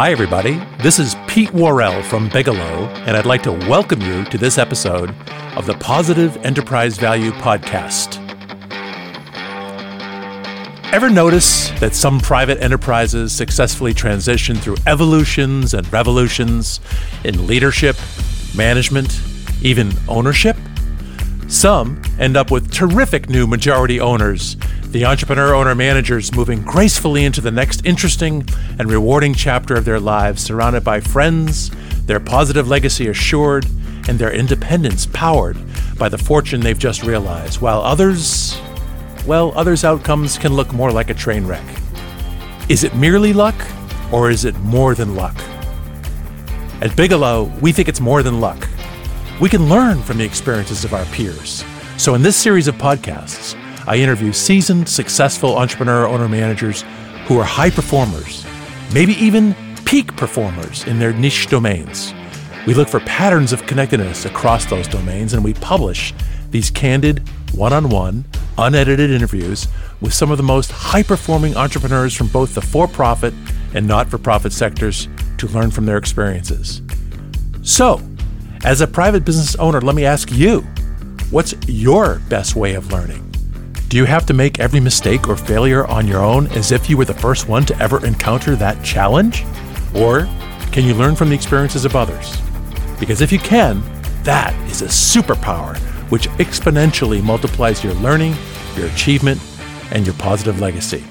Hi, everybody. This is Pete Worrell from Bigelow, and I'd like to welcome you to this episode of the Positive Enterprise Value Podcast. Ever notice that some private enterprises successfully transition through evolutions and revolutions in leadership, management, even ownership? Some end up with terrific new majority owners, the entrepreneur owner managers moving gracefully into the next interesting and rewarding chapter of their lives, surrounded by friends, their positive legacy assured, and their independence powered by the fortune they've just realized, while others well, others' outcomes can look more like a train wreck. Is it merely luck, or is it more than luck? At Bigelow, we think it's more than luck. We can learn from the experiences of our peers. So, in this series of podcasts, I interview seasoned, successful entrepreneur owner managers who are high performers, maybe even peak performers in their niche domains. We look for patterns of connectedness across those domains and we publish these candid, one on one, unedited interviews with some of the most high performing entrepreneurs from both the for profit and not for profit sectors to learn from their experiences. So, as a private business owner, let me ask you what's your best way of learning? Do you have to make every mistake or failure on your own as if you were the first one to ever encounter that challenge? Or can you learn from the experiences of others? Because if you can, that is a superpower which exponentially multiplies your learning, your achievement, and your positive legacy.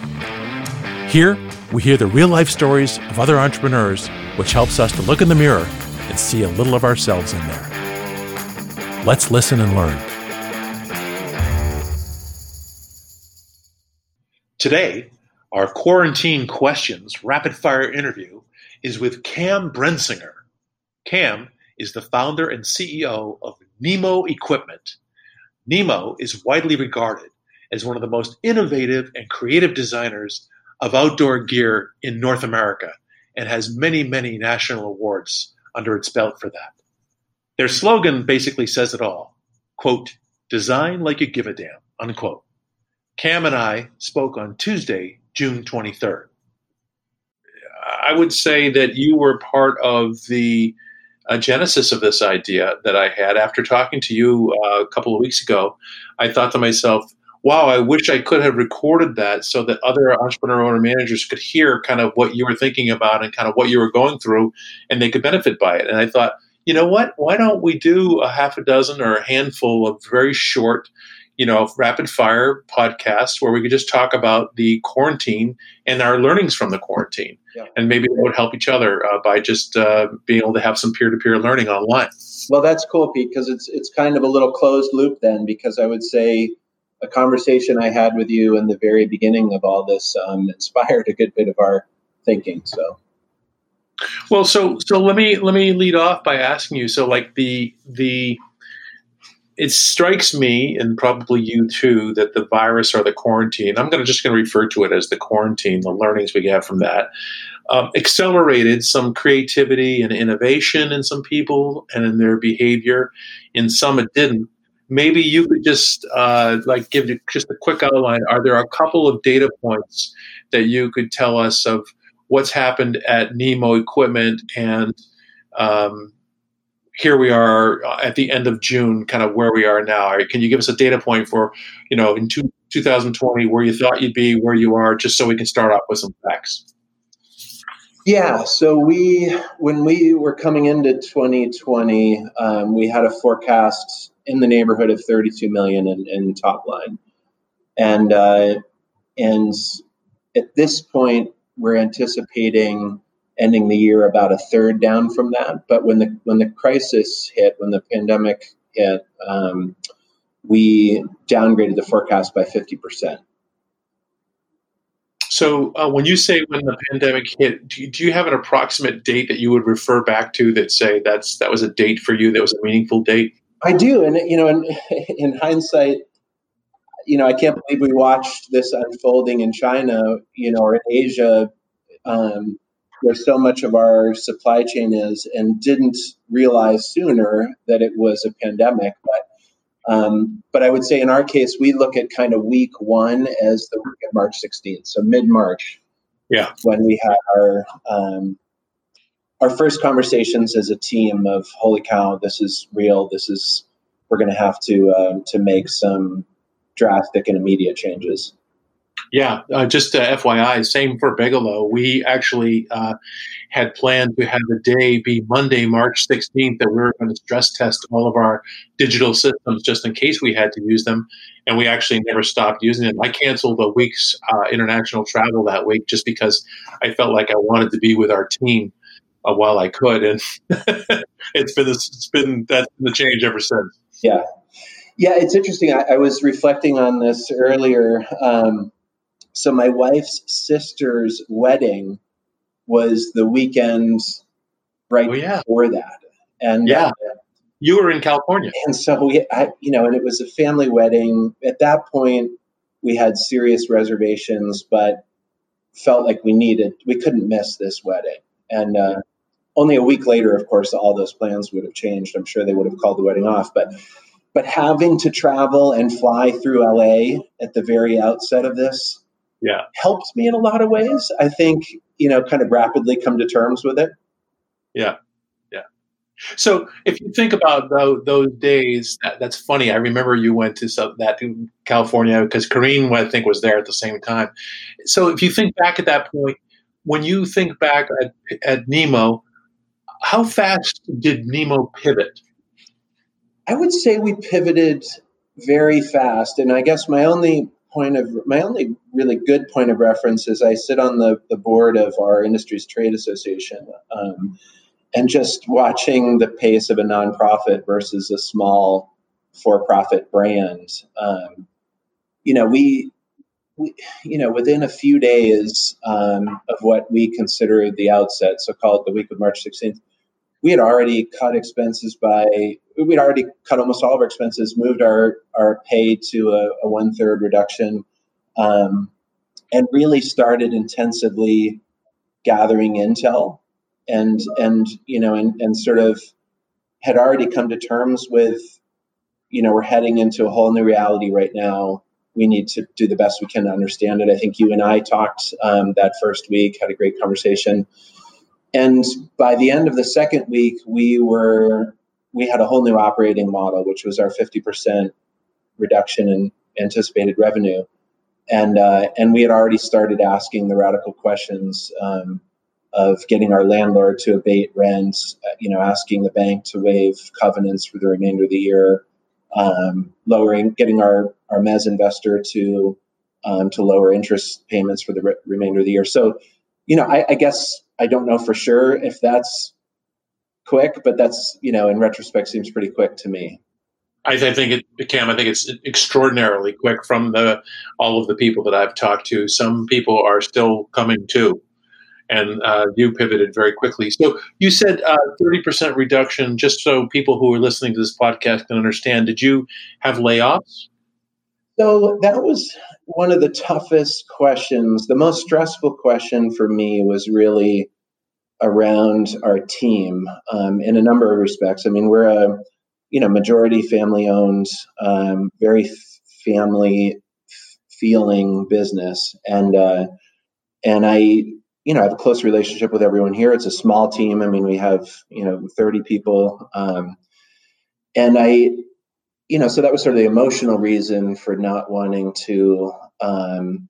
Here, we hear the real life stories of other entrepreneurs, which helps us to look in the mirror and see a little of ourselves in there. Let's listen and learn. Today, our quarantine questions rapid fire interview is with Cam Brensinger. Cam is the founder and CEO of Nemo Equipment. Nemo is widely regarded as one of the most innovative and creative designers of outdoor gear in North America and has many, many national awards under its belt for that. Their slogan basically says it all quote, design like you give a damn, unquote. Cam and I spoke on Tuesday, June 23rd. I would say that you were part of the a genesis of this idea that I had after talking to you uh, a couple of weeks ago. I thought to myself, wow, I wish I could have recorded that so that other entrepreneur owner managers could hear kind of what you were thinking about and kind of what you were going through and they could benefit by it. And I thought, you know what? Why don't we do a half a dozen or a handful of very short you know, rapid fire podcast where we could just talk about the quarantine and our learnings from the quarantine. Yeah. And maybe we would help each other uh, by just uh, being able to have some peer to peer learning online. Well, that's cool, Pete, because it's, it's kind of a little closed loop then, because I would say a conversation I had with you in the very beginning of all this um, inspired a good bit of our thinking. So. Well, so so let me let me lead off by asking you. So, like the the it strikes me and probably you too that the virus or the quarantine i'm to just going to refer to it as the quarantine the learnings we get from that um, accelerated some creativity and innovation in some people and in their behavior. In some it didn't. Maybe you could just uh, like give just a quick outline. Are there a couple of data points that you could tell us of what's happened at nemo equipment and um, here we are uh, at the end of June, kind of where we are now. Can you give us a data point for, you know, in two, 2020, where you thought you'd be, where you are, just so we can start off with some facts? Yeah, so we, when we were coming into 2020, um, we had a forecast in the neighborhood of 32 million in, in top line, and uh, and at this point, we're anticipating ending the year about a third down from that. But when the when the crisis hit, when the pandemic hit, um, we downgraded the forecast by fifty percent. So, uh, when you say when the pandemic hit, do you, do you, have an approximate date that you would refer back to that say that's that was a date for you that was a meaningful date? I do, and you know, in, in hindsight, you know, I can't believe we watched this unfolding in China, you know, or in Asia. Um, where so much of our supply chain is and didn't realize sooner that it was a pandemic. But um, but I would say in our case, we look at kind of week one as the week of March 16th, so mid March. Yeah. When we had our um, our first conversations as a team of holy cow, this is real. This is we're going to have to uh, to make some drastic and immediate changes. Yeah, uh, just uh, FYI, same for Bigelow. We actually uh, had planned to have the day be Monday, March 16th, that we were going to stress test all of our digital systems just in case we had to use them. And we actually never stopped using them. I canceled a week's uh, international travel that week just because I felt like I wanted to be with our team uh, while I could. And it's been it's been that's been the change ever since. Yeah. Yeah, it's interesting. I, I was reflecting on this earlier. Um, so my wife's sister's wedding was the weekend right oh, yeah. before that, and yeah, uh, you were in California, and so we, I, you know, and it was a family wedding. At that point, we had serious reservations, but felt like we needed, we couldn't miss this wedding, and. Uh, only a week later, of course, all those plans would have changed. I'm sure they would have called the wedding off. But but having to travel and fly through LA at the very outset of this yeah. helped me in a lot of ways. I think you know kind of rapidly come to terms with it. Yeah. Yeah. So if you think about those, those days that, that's funny. I remember you went to some, that to california because Karine, i think was there at the same time. So if you think back at that point when you think back at, at nemo how fast did nemo pivot? I would say we pivoted very fast and i guess my only point of my only really good point of reference is I sit on the, the board of our industry's trade association. Um, and just watching the pace of a nonprofit versus a small for-profit brand, um, you know, we, we, you know, within a few days um, of what we consider the outset, so called the week of March 16th, we had already cut expenses by we'd already cut almost all of our expenses, moved our our pay to a, a one third reduction, um, and really started intensively gathering intel and and you know and and sort of had already come to terms with you know we're heading into a whole new reality right now. We need to do the best we can to understand it. I think you and i talked um, that first week had a great conversation and by the end of the second week, we were we had a whole new operating model, which was our 50% reduction in anticipated revenue, and uh, and we had already started asking the radical questions um, of getting our landlord to abate rents, uh, you know, asking the bank to waive covenants for the remainder of the year, um, lowering, getting our our mez investor to um, to lower interest payments for the re- remainder of the year. So, you know, I, I guess I don't know for sure if that's quick, but that's you know in retrospect seems pretty quick to me. I, I think it, Cam. I think it's extraordinarily quick from the all of the people that I've talked to. Some people are still coming too, and uh, you pivoted very quickly. So you said uh, thirty uh, percent reduction. Just so people who are listening to this podcast can understand, did you have layoffs? So that was one of the toughest questions. The most stressful question for me was really around our team um, in a number of respects. I mean, we're a you know majority family owned, um, very family feeling business, and uh, and I you know I have a close relationship with everyone here. It's a small team. I mean, we have you know thirty people, um, and I you know, so that was sort of the emotional reason for not wanting to um,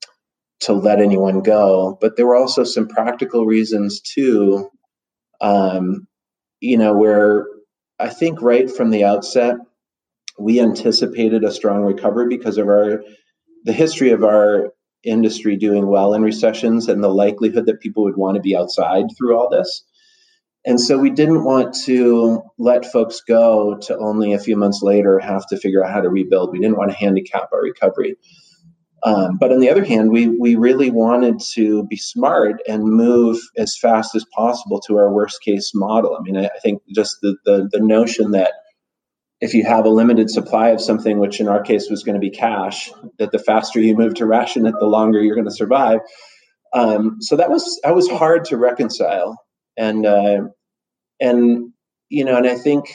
to let anyone go. But there were also some practical reasons too. Um, you know, where I think right from the outset we anticipated a strong recovery because of our the history of our industry doing well in recessions and the likelihood that people would want to be outside through all this. And so we didn't want to let folks go to only a few months later have to figure out how to rebuild. We didn't want to handicap our recovery. Um, but on the other hand, we, we really wanted to be smart and move as fast as possible to our worst case model. I mean, I, I think just the, the, the notion that if you have a limited supply of something, which in our case was going to be cash, that the faster you move to ration it, the longer you're going to survive. Um, so that was that was hard to reconcile and uh, and you know, and I think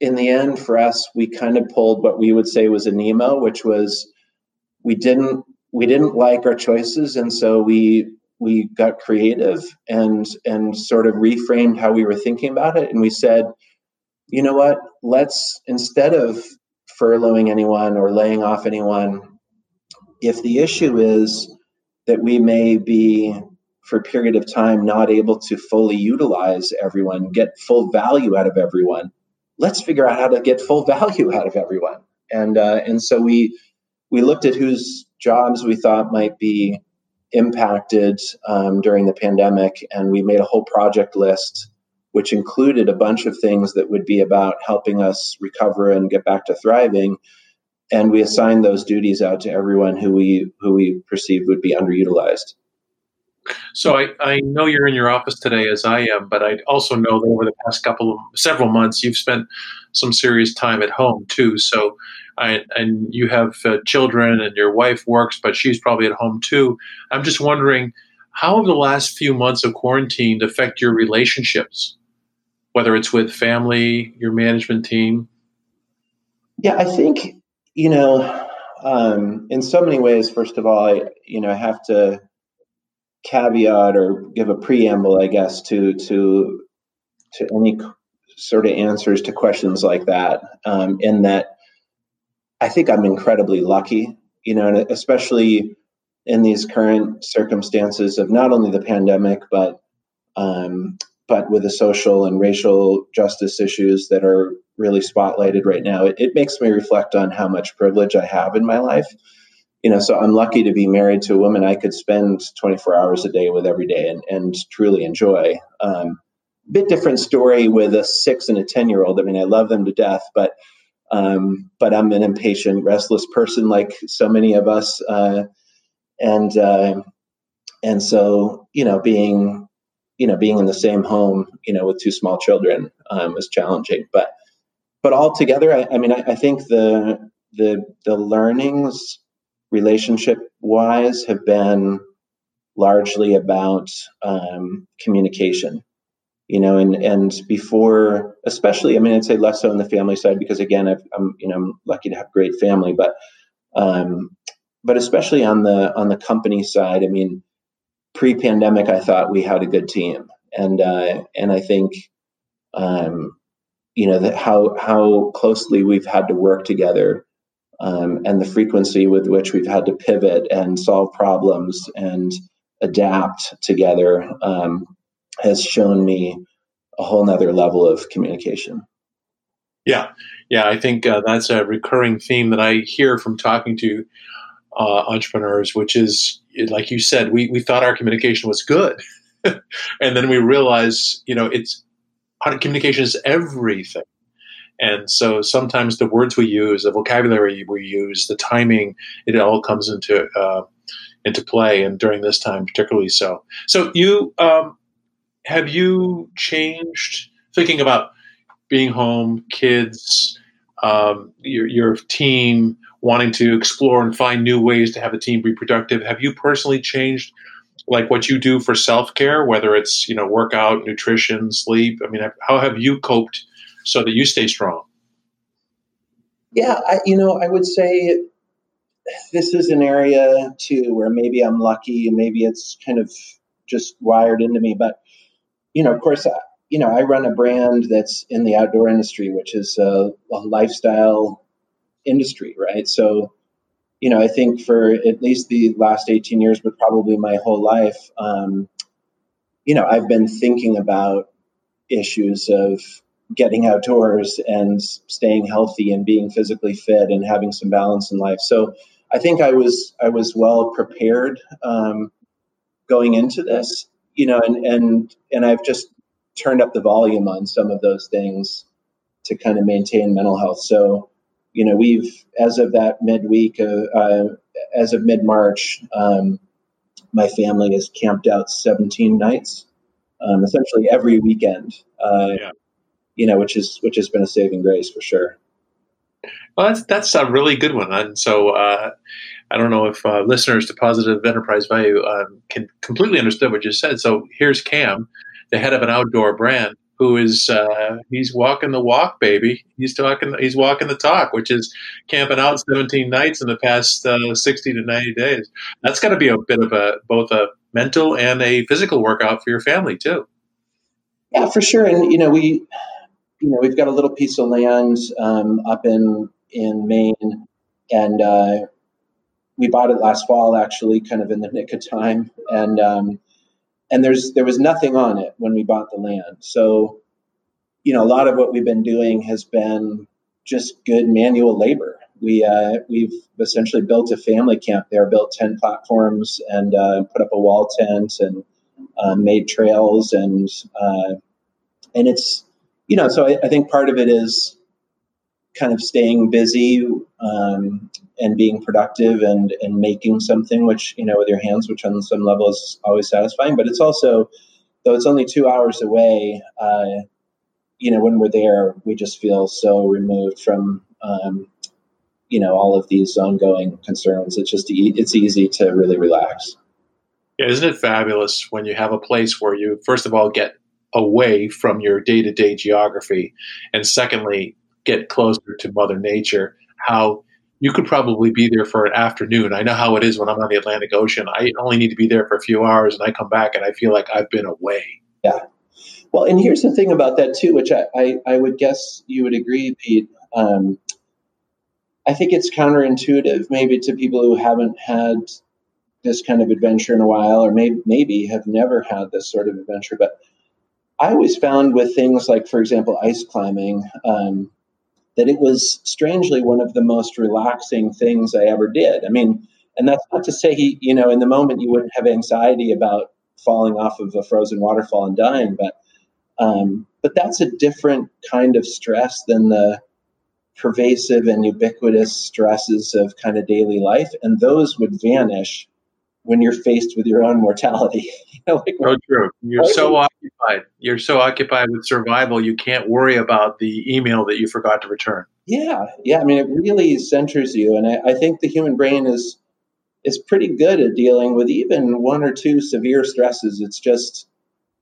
in the end for us, we kind of pulled what we would say was a Nemo, which was we didn't we didn't like our choices, and so we we got creative and and sort of reframed how we were thinking about it. And we said you know what? Let's instead of furloughing anyone or laying off anyone if the issue is that we may be for a period of time not able to fully utilize everyone get full value out of everyone let's figure out how to get full value out of everyone and uh, and so we we looked at whose jobs we thought might be impacted um, during the pandemic, and we made a whole project list, which included a bunch of things that would be about helping us recover and get back to thriving. And we assigned those duties out to everyone who we who we perceived would be underutilized. So I, I know you're in your office today as I am, but I also know that over the past couple of several months you've spent some serious time at home too. So I, and you have uh, children and your wife works, but she's probably at home too. I'm just wondering how have the last few months of quarantine affect your relationships, whether it's with family, your management team? Yeah, I think you know, um, in so many ways. First of all, I you know I have to caveat or give a preamble, I guess, to to to any sort of answers to questions like that. Um, in that, I think I'm incredibly lucky, you know, and especially in these current circumstances of not only the pandemic, but um, but with the social and racial justice issues that are really spotlighted right now, it, it makes me reflect on how much privilege I have in my life you know, so I'm lucky to be married to a woman I could spend 24 hours a day with every day and, and truly enjoy. Um, bit different story with a six and a 10 year old. I mean, I love them to death, but um, but I'm an impatient, restless person like so many of us. Uh, and uh, and so, you know, being you know, being in the same home, you know, with two small children um, was challenging. But but altogether, I, I mean, I, I think the the the learnings relationship wise have been largely about um, communication you know and and before especially i mean i'd say less so on the family side because again i am you know i'm lucky to have great family but um, but especially on the on the company side i mean pre-pandemic i thought we had a good team. And uh, and i think um, you know that how how closely we've had to work together um, and the frequency with which we've had to pivot and solve problems and adapt together um, has shown me a whole nother level of communication. Yeah, yeah, I think uh, that's a recurring theme that I hear from talking to uh, entrepreneurs, which is, like you said, we, we thought our communication was good. and then we realize, you know, it's communication is everything. And so sometimes the words we use, the vocabulary we use, the timing, it all comes into uh, into play, and during this time particularly so. So you um, have you changed thinking about being home, kids, um, your your team wanting to explore and find new ways to have a team be productive? Have you personally changed? like what you do for self-care whether it's you know workout nutrition sleep i mean how have you coped so that you stay strong? Yeah, I, you know, I would say this is an area too where maybe I'm lucky, and maybe it's kind of just wired into me. But you know, of course, you know, I run a brand that's in the outdoor industry, which is a, a lifestyle industry, right? So, you know, I think for at least the last 18 years, but probably my whole life, um, you know, I've been thinking about issues of getting outdoors and staying healthy and being physically fit and having some balance in life. So I think I was I was well prepared um, going into this, you know, and and and I've just turned up the volume on some of those things to kind of maintain mental health. So you know, we've as of that midweek, uh, uh, as of mid March, um, my family has camped out 17 nights, um, essentially every weekend. Uh, yeah you know, which is which has been a saving grace for sure. Well, that's that's a really good one, and so uh, I don't know if uh, listeners to Positive Enterprise Value um, can completely understand what you said. So here's Cam, the head of an outdoor brand, who is uh, he's walking the walk, baby. He's talking, he's walking the talk, which is camping out 17 nights in the past uh, 60 to 90 days. That's got to be a bit of a both a mental and a physical workout for your family too. Yeah, for sure. And you know, we you know we've got a little piece of land um, up in in Maine, and uh, we bought it last fall, actually, kind of in the nick of time. And um, and there's there was nothing on it when we bought the land. So, you know, a lot of what we've been doing has been just good manual labor. We uh, we've essentially built a family camp there, built ten platforms, and uh, put up a wall tent and uh, made trails, and uh, and it's you know, so I, I, think part of it is kind of staying busy um, and being productive and and making something, which you know, with your hands, which on some level is always satisfying. But it's also, though it's only two hours away. Uh, you know, when we're there, we just feel so removed from um, you know all of these ongoing concerns. It's just e- it's easy to really relax. Yeah, isn't it fabulous when you have a place where you first of all get away from your day-to-day geography. And secondly get closer to mother nature. How you could probably be there for an afternoon. I know how it is when i'm on the atlantic ocean. I only need to be there for a few hours and i come back and i feel like i've been away. Yeah. Well and here's the thing about that too which i, I, I would guess you would agree pete um, i think it's counterintuitive maybe to people who haven't had this kind of adventure in a while or maybe, maybe have never had this sort of adventure but I always found with things like, for example, ice climbing, um, that it was strangely one of the most relaxing things I ever did. I mean, and that's not to say, he, you know, in the moment you wouldn't have anxiety about falling off of a frozen waterfall and dying, but um, but that's a different kind of stress than the pervasive and ubiquitous stresses of kind of daily life, and those would vanish when you're faced with your own mortality. you know, like, oh, true. You're so occupied. You're so occupied with survival, you can't worry about the email that you forgot to return. Yeah, yeah. I mean, it really centers you, and I, I think the human brain is is pretty good at dealing with even one or two severe stresses. It's just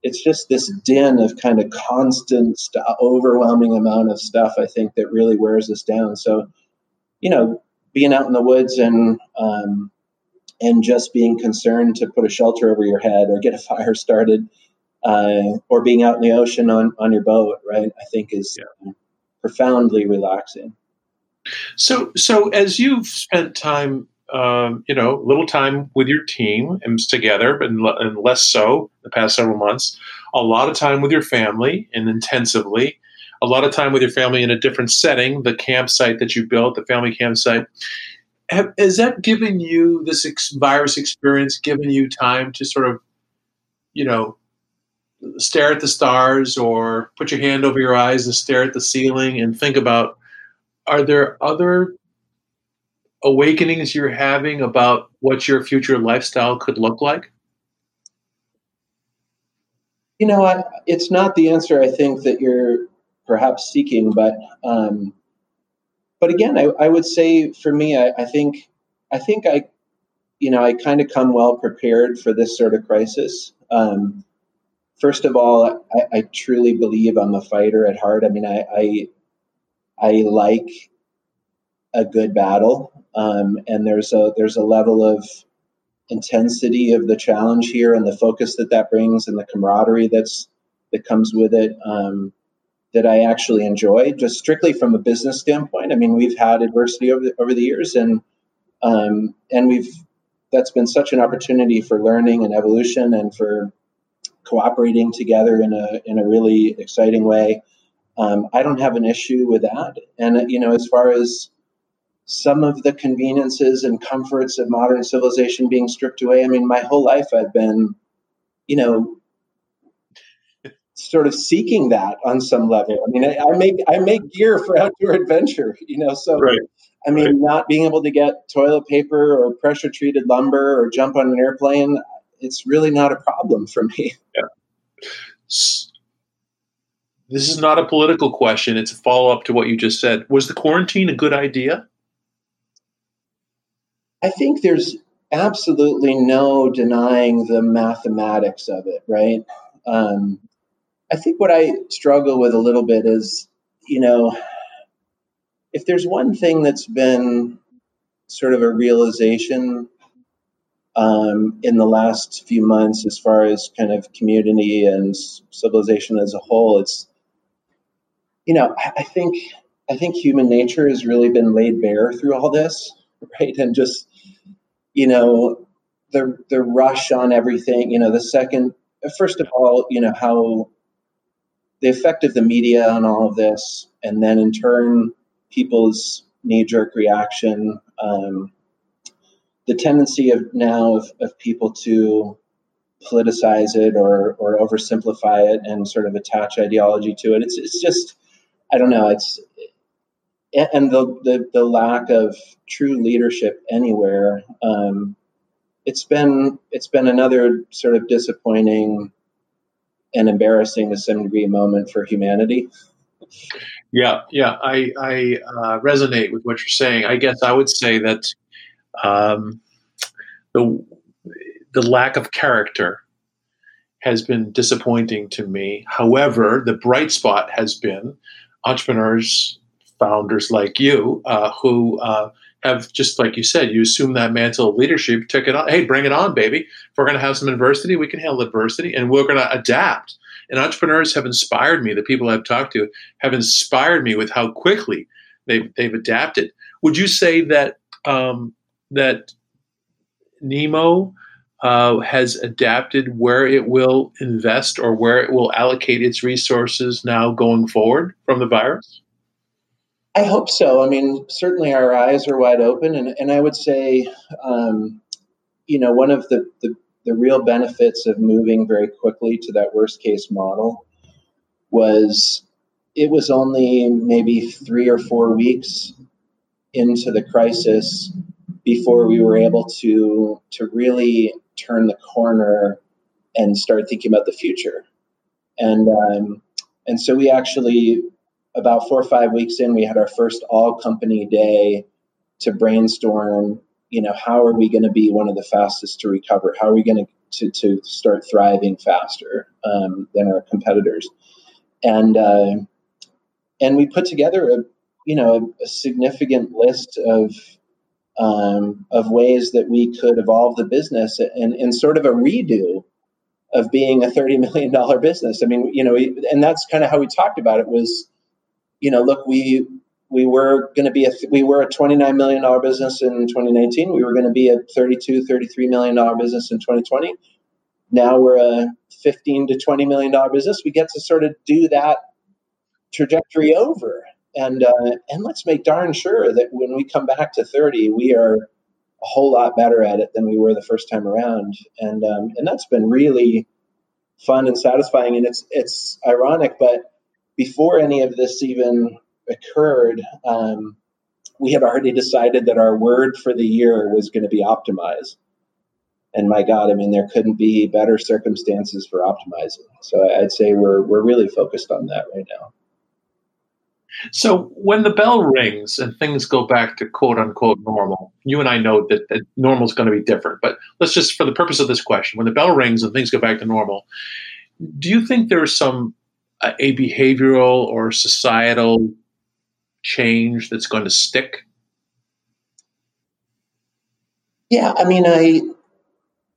it's just this din of kind of constant, st- overwhelming amount of stuff. I think that really wears us down. So, you know, being out in the woods and um, and just being concerned to put a shelter over your head or get a fire started uh, or being out in the ocean on, on your boat, right? I think is yeah. profoundly relaxing. So, so as you've spent time, um, you know, little time with your team and together, and, and less so the past several months, a lot of time with your family and intensively, a lot of time with your family in a different setting, the campsite that you built, the family campsite have, has that given you this ex- virus experience given you time to sort of you know stare at the stars or put your hand over your eyes and stare at the ceiling and think about are there other awakenings you're having about what your future lifestyle could look like? You know I, it's not the answer i think that you're perhaps seeking but um, but again, I, I would say for me, I, I think I think I, you know, I kind of come well prepared for this sort of crisis. Um, first of all, I, I, truly believe I'm a fighter at heart. I mean, I I, I like a good battle, um, and there's a there's a level of intensity of the challenge here, and the focus that that brings, and the camaraderie that's that comes with it. Um, that I actually enjoy, just strictly from a business standpoint. I mean, we've had adversity over the, over the years, and um, and we've that's been such an opportunity for learning and evolution, and for cooperating together in a in a really exciting way. Um, I don't have an issue with that, and you know, as far as some of the conveniences and comforts of modern civilization being stripped away, I mean, my whole life I've been, you know, sort of seeking that on some level. I mean, I, I make I make gear for outdoor adventure, you know. So right. I mean, right. not being able to get toilet paper or pressure treated lumber or jump on an airplane, it's really not a problem for me. Yeah. This is not a political question. It's a follow up to what you just said. Was the quarantine a good idea? I think there's absolutely no denying the mathematics of it, right? Um, I think what I struggle with a little bit is, you know, if there's one thing that's been sort of a realization um, in the last few months as far as kind of community and civilization as a whole. It's you know I think I think human nature has really been laid bare through all this, right? And just you know the the rush on everything. You know the second first of all, you know how the effect of the media on all of this, and then in turn people's knee jerk reaction. Um, the tendency of now of, of people to politicize it or or oversimplify it and sort of attach ideology to it. It's it's just I don't know. It's and the the, the lack of true leadership anywhere. Um, it's been it's been another sort of disappointing and embarrassing to some degree moment for humanity. Yeah, yeah, I I uh, resonate with what you're saying. I guess I would say that um, the the lack of character has been disappointing to me. However, the bright spot has been entrepreneurs, founders like you, uh, who uh, have just like you said, you assume that mantle of leadership, took it on. Hey, bring it on, baby. If we're going to have some adversity, we can handle adversity, and we're going to adapt. And entrepreneurs have inspired me. The people I've talked to have inspired me with how quickly they've they've adapted. Would you say that um, that Nemo uh, has adapted where it will invest or where it will allocate its resources now going forward from the virus? I hope so. I mean, certainly our eyes are wide open, and, and I would say, um, you know, one of the, the, the real benefits of moving very quickly to that worst case model was it was only maybe three or four weeks into the crisis before we were able to to really turn the corner and start thinking about the future. And um, and so we actually about four or five weeks in, we had our first all company day to brainstorm. You know, how are we going to be one of the fastest to recover? How are we going to to start thriving faster um, than our competitors? And uh, and we put together a you know a, a significant list of um, of ways that we could evolve the business and in sort of a redo of being a $30 million business. I mean, you know, and that's kind of how we talked about it was, you know, look, we, we were going to be a, we were a $29 million business in 2019. We were going to be a 32, $33 million business in 2020. Now we're a 15 to $20 million business. We get to sort of do that trajectory over and uh, and let's make darn sure that when we come back to 30 we are a whole lot better at it than we were the first time around and um, and that's been really fun and satisfying and it's it's ironic but before any of this even occurred um, we had already decided that our word for the year was going to be optimize and my god i mean there couldn't be better circumstances for optimizing so i'd say we're we're really focused on that right now so when the bell rings and things go back to quote unquote normal, you and I know that, that normal is going to be different. But let's just, for the purpose of this question, when the bell rings and things go back to normal, do you think there's some uh, a behavioral or societal change that's going to stick? Yeah, I mean, I,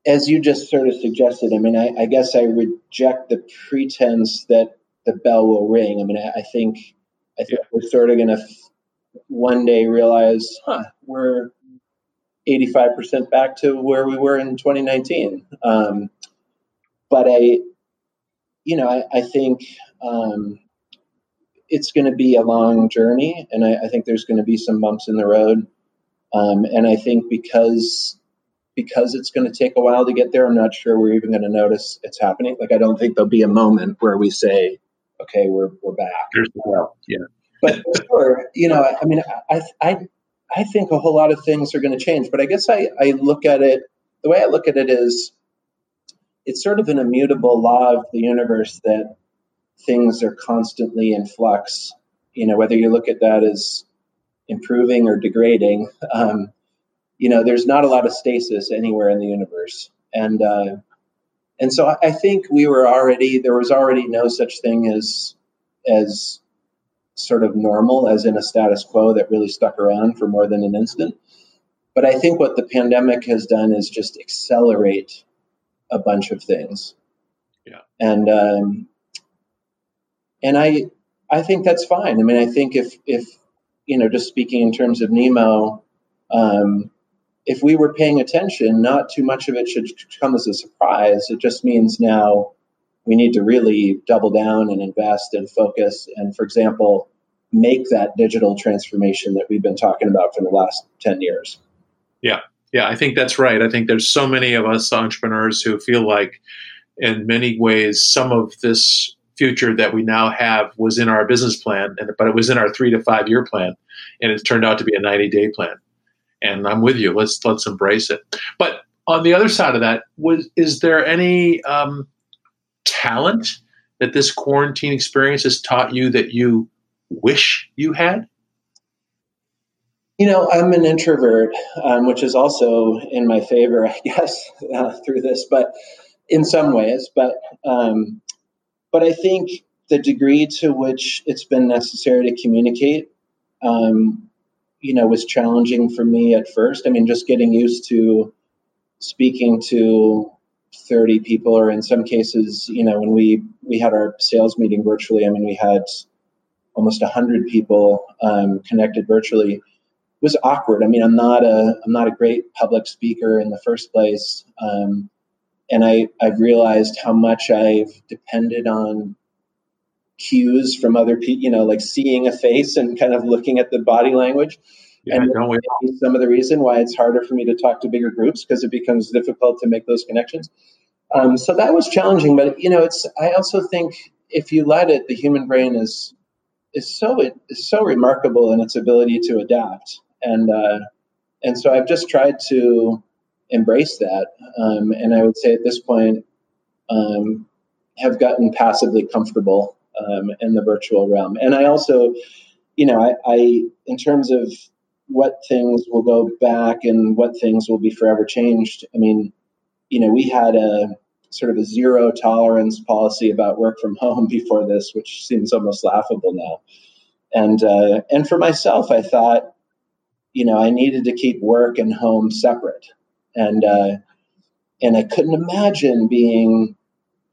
as you just sort of suggested, I mean, I, I guess I reject the pretense that the bell will ring. I mean, I, I think I think yeah. we're sort of going to one day realize, huh, we're 85% back to where we were in 2019. Um, but I, you know, I, I think um, it's going to be a long journey, and I, I think there's going to be some bumps in the road. Um, and I think because because it's going to take a while to get there, I'm not sure we're even going to notice it's happening. Like I don't think there'll be a moment where we say, okay, we're we're back. There's the well, yeah. But sure, you know, I mean, I I I think a whole lot of things are going to change. But I guess I I look at it the way I look at it is it's sort of an immutable law of the universe that things are constantly in flux. You know, whether you look at that as improving or degrading, um, you know, there's not a lot of stasis anywhere in the universe, and uh, and so I, think we were already there was already no such thing as as sort of normal, as in a status quo that really stuck around for more than an instant. but I think what the pandemic has done is just accelerate a bunch of things. Yeah. And um, and I I think that's fine. I mean, I think if if you know, just speaking in terms of Nemo, um, if we were paying attention, not too much of it should come as a surprise. It just means now we need to really double down and invest and focus. And for example, make that digital transformation that we've been talking about for the last 10 years. Yeah. Yeah, I think that's right. I think there's so many of us entrepreneurs who feel like, in many ways, some of this future that we now have was in our business plan, and but it was in our three to five year plan, and it turned out to be a 90 day plan. And I'm with you. Let's let's embrace it. But on the other side of that, was is there any um, talent that this quarantine experience has taught you that you wish you had? You know, I'm an introvert, um, which is also in my favor, I guess, uh, through this, but in some ways. But um, but I think the degree to which it's been necessary to communicate, um, you know, was challenging for me at first. I mean, just getting used to speaking to 30 people, or in some cases, you know, when we we had our sales meeting virtually, I mean, we had almost 100 people um, connected virtually was awkward. I mean, I'm not a I'm not a great public speaker in the first place, um, and I I've realized how much I've depended on cues from other people. You know, like seeing a face and kind of looking at the body language. Yeah, and don't we? some of the reason why it's harder for me to talk to bigger groups because it becomes difficult to make those connections. Um, so that was challenging, but you know, it's. I also think if you let it, the human brain is is so is so remarkable in its ability to adapt and uh, and so I've just tried to embrace that. Um, and I would say at this point, um, have gotten passively comfortable um, in the virtual realm. And I also, you know, I, I, in terms of what things will go back and what things will be forever changed. I mean, you know, we had a sort of a zero tolerance policy about work from home before this, which seems almost laughable now. And uh, and for myself, I thought, you know, I needed to keep work and home separate, and uh, and I couldn't imagine being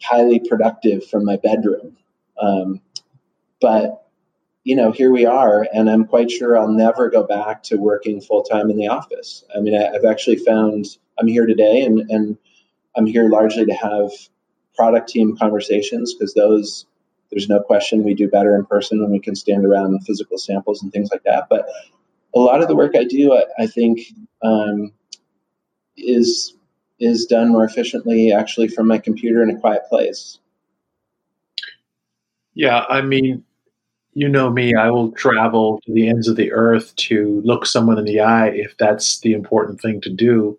highly productive from my bedroom. Um, but you know, here we are, and I'm quite sure I'll never go back to working full time in the office. I mean, I, I've actually found I'm here today, and and I'm here largely to have product team conversations because those there's no question we do better in person when we can stand around physical samples and things like that. But a lot of the work I do, I, I think, um, is is done more efficiently actually from my computer in a quiet place. Yeah, I mean, you know me, I will travel to the ends of the earth to look someone in the eye if that's the important thing to do.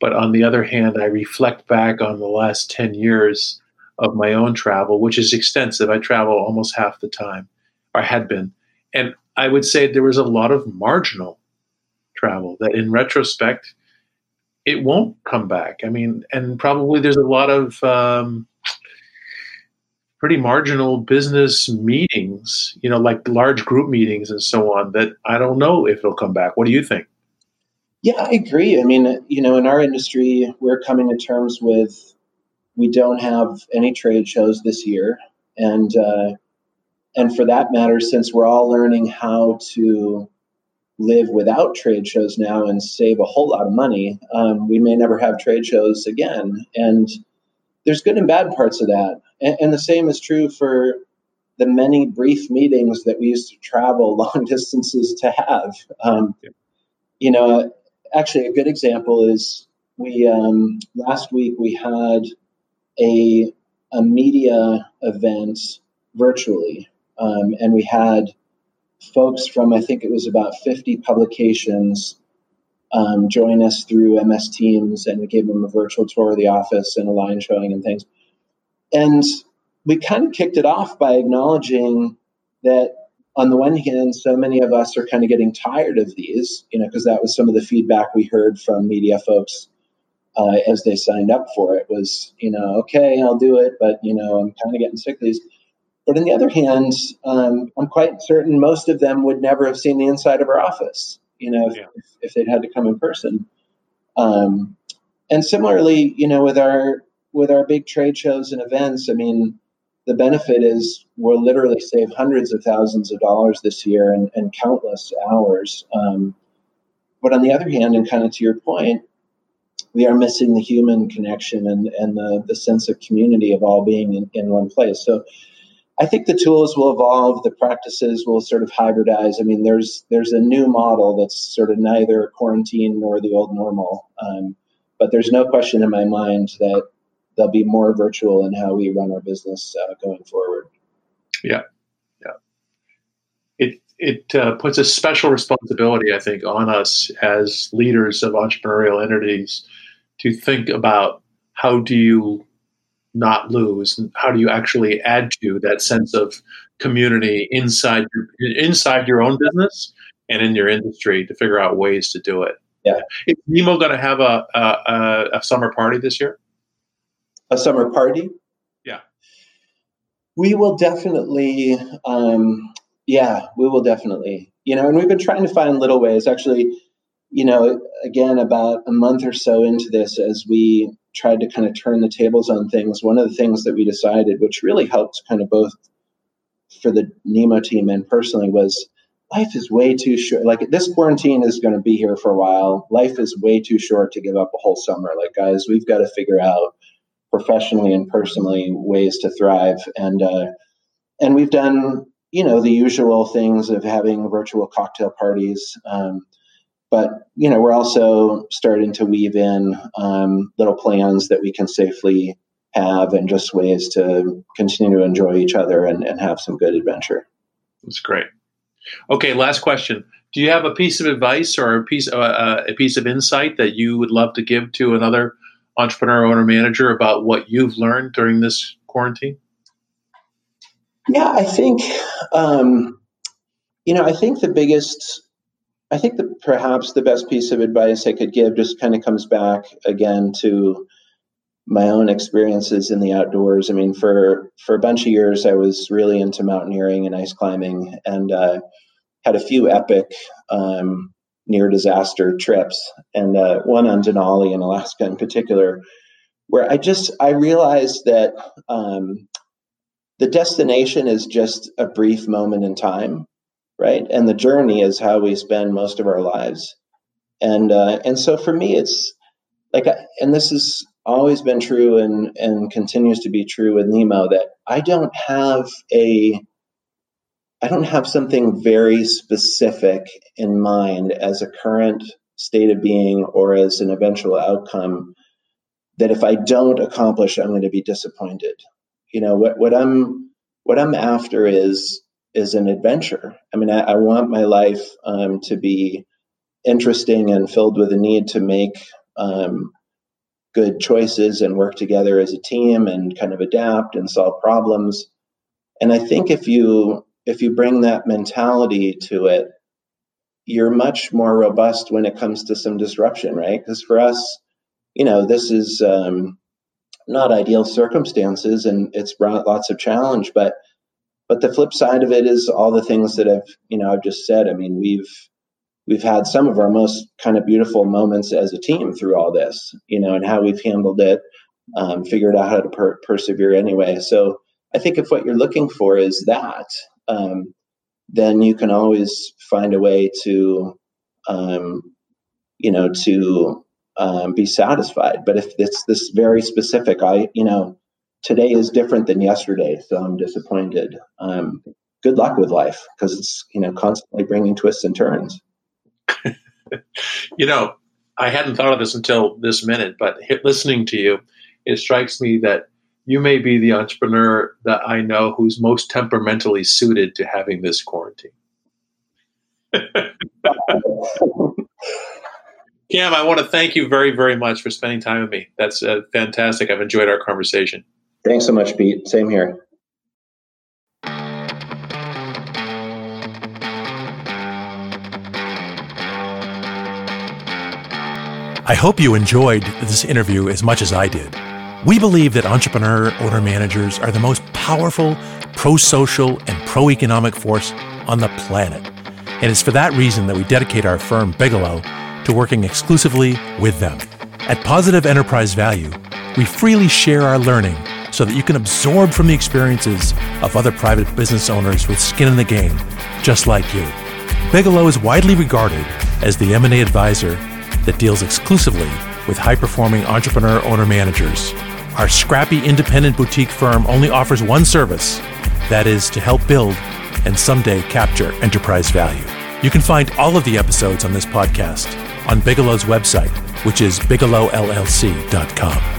But on the other hand, I reflect back on the last 10 years of my own travel, which is extensive. I travel almost half the time, or had been. And I would say there was a lot of marginal travel that in retrospect, it won't come back. I mean, and probably there's a lot of um, pretty marginal business meetings, you know, like large group meetings and so on, that I don't know if it'll come back. What do you think? Yeah, I agree. I mean, you know, in our industry, we're coming to terms with we don't have any trade shows this year. And, uh, and for that matter, since we're all learning how to live without trade shows now and save a whole lot of money, um, we may never have trade shows again. And there's good and bad parts of that. And, and, the same is true for the many brief meetings that we used to travel long distances to have. Um, you know, actually, a good example is we um, last week we had a a media event virtually um, and we had folks from, I think it was about 50 publications um, join us through MS Teams, and we gave them a virtual tour of the office and a line showing and things. And we kind of kicked it off by acknowledging that on the one hand, so many of us are kind of getting tired of these, you know, because that was some of the feedback we heard from media folks uh, as they signed up for it was, you know, okay, I'll do it, but, you know, I'm kind of getting sick of these. But on the other hand, um, I'm quite certain most of them would never have seen the inside of our office. you know, if, yeah. if, if, they'd had to come in person. Um, and similarly, you know, with our with our big trade shows and events, I mean, the benefit is we'll literally save hundreds of thousands of dollars this year and, and countless hours. Um, but on the other hand, and kind of to your point, we are missing the human connection and, and the, the sense of community of all being in, in one place. So I think the tools will evolve, the practices will sort of hybridize. I mean, there's there's a new model that's sort of neither quarantine nor the old normal. Um, but there's no question in my mind that there'll be more virtual in how we run our business uh, going forward. Yeah, yeah. It it uh, puts a special responsibility, I think, on us as leaders of entrepreneurial entities to think about how do you not lose and how do you actually add to that sense of community inside your, inside your own business and in your industry to figure out ways to do it. Yeah. Is Nemo going to have a, a, a summer party this year? A summer party? Yeah. We will definitely, um, yeah, we will definitely. You know, and we've been trying to find little ways. Actually, you know, again, about a month or so into this, as we tried to kind of turn the tables on things, one of the things that we decided, which really helped kind of both for the Nemo team and personally, was life is way too short. Like this quarantine is going to be here for a while. Life is way too short to give up a whole summer. Like guys, we've got to figure out professionally and personally ways to thrive. And uh, and we've done you know the usual things of having virtual cocktail parties. Um, but you know we're also starting to weave in um, little plans that we can safely have and just ways to continue to enjoy each other and, and have some good adventure. That's great. Okay, last question. Do you have a piece of advice or a piece uh, uh, a piece of insight that you would love to give to another entrepreneur, owner, manager about what you've learned during this quarantine? Yeah, I think um, you know I think the biggest I think that perhaps the best piece of advice I could give just kind of comes back again to my own experiences in the outdoors. I mean, for for a bunch of years, I was really into mountaineering and ice climbing, and uh, had a few epic um, near disaster trips, and uh, one on Denali in Alaska in particular, where I just I realized that um, the destination is just a brief moment in time, right, and the journey is how we spend most of our lives, and uh, and so for me, it's like, and this has always been true and and continues to be true with Nemo that I don't have a I don't have something very specific in mind as a current state of being or as an eventual outcome that if I don't accomplish I'm going to be disappointed. You know what what I'm what I'm after is is an adventure. I mean I, I want my life um, to be interesting and filled with a need to make um, good choices and work together as a team and kind of adapt and solve problems. And I think if you if you bring that mentality to it, you're much more robust when it comes to some disruption, right? Because for us, you know, this is um, not ideal circumstances, and it's brought lots of challenge. But but the flip side of it is all the things that I've you know I've just said. I mean, we've we've had some of our most kind of beautiful moments as a team through all this, you know, and how we've handled it, um, figured out how to per- persevere anyway. So I think if what you're looking for is that, um, then you can always find a way to, um, you know, to um, be satisfied. But if it's this very specific, I, you know, today is different than yesterday, so I'm disappointed. Um, good luck with life because it's you know constantly bringing twists and turns. you know, I hadn't thought of this until this minute, but listening to you, it strikes me that you may be the entrepreneur that I know who's most temperamentally suited to having this quarantine. Cam, I want to thank you very, very much for spending time with me. That's uh, fantastic. I've enjoyed our conversation. Thanks so much, Pete. Same here. I hope you enjoyed this interview as much as I did. We believe that entrepreneur owner managers are the most powerful pro social and pro economic force on the planet. And it's for that reason that we dedicate our firm, Bigelow, to working exclusively with them. At Positive Enterprise Value, we freely share our learning so that you can absorb from the experiences of other private business owners with skin in the game, just like you. Bigelow is widely regarded as the M&A advisor that deals exclusively with high-performing entrepreneur owner managers. Our scrappy independent boutique firm only offers one service, that is to help build and someday capture enterprise value. You can find all of the episodes on this podcast on Bigelow's website, which is bigelowllc.com.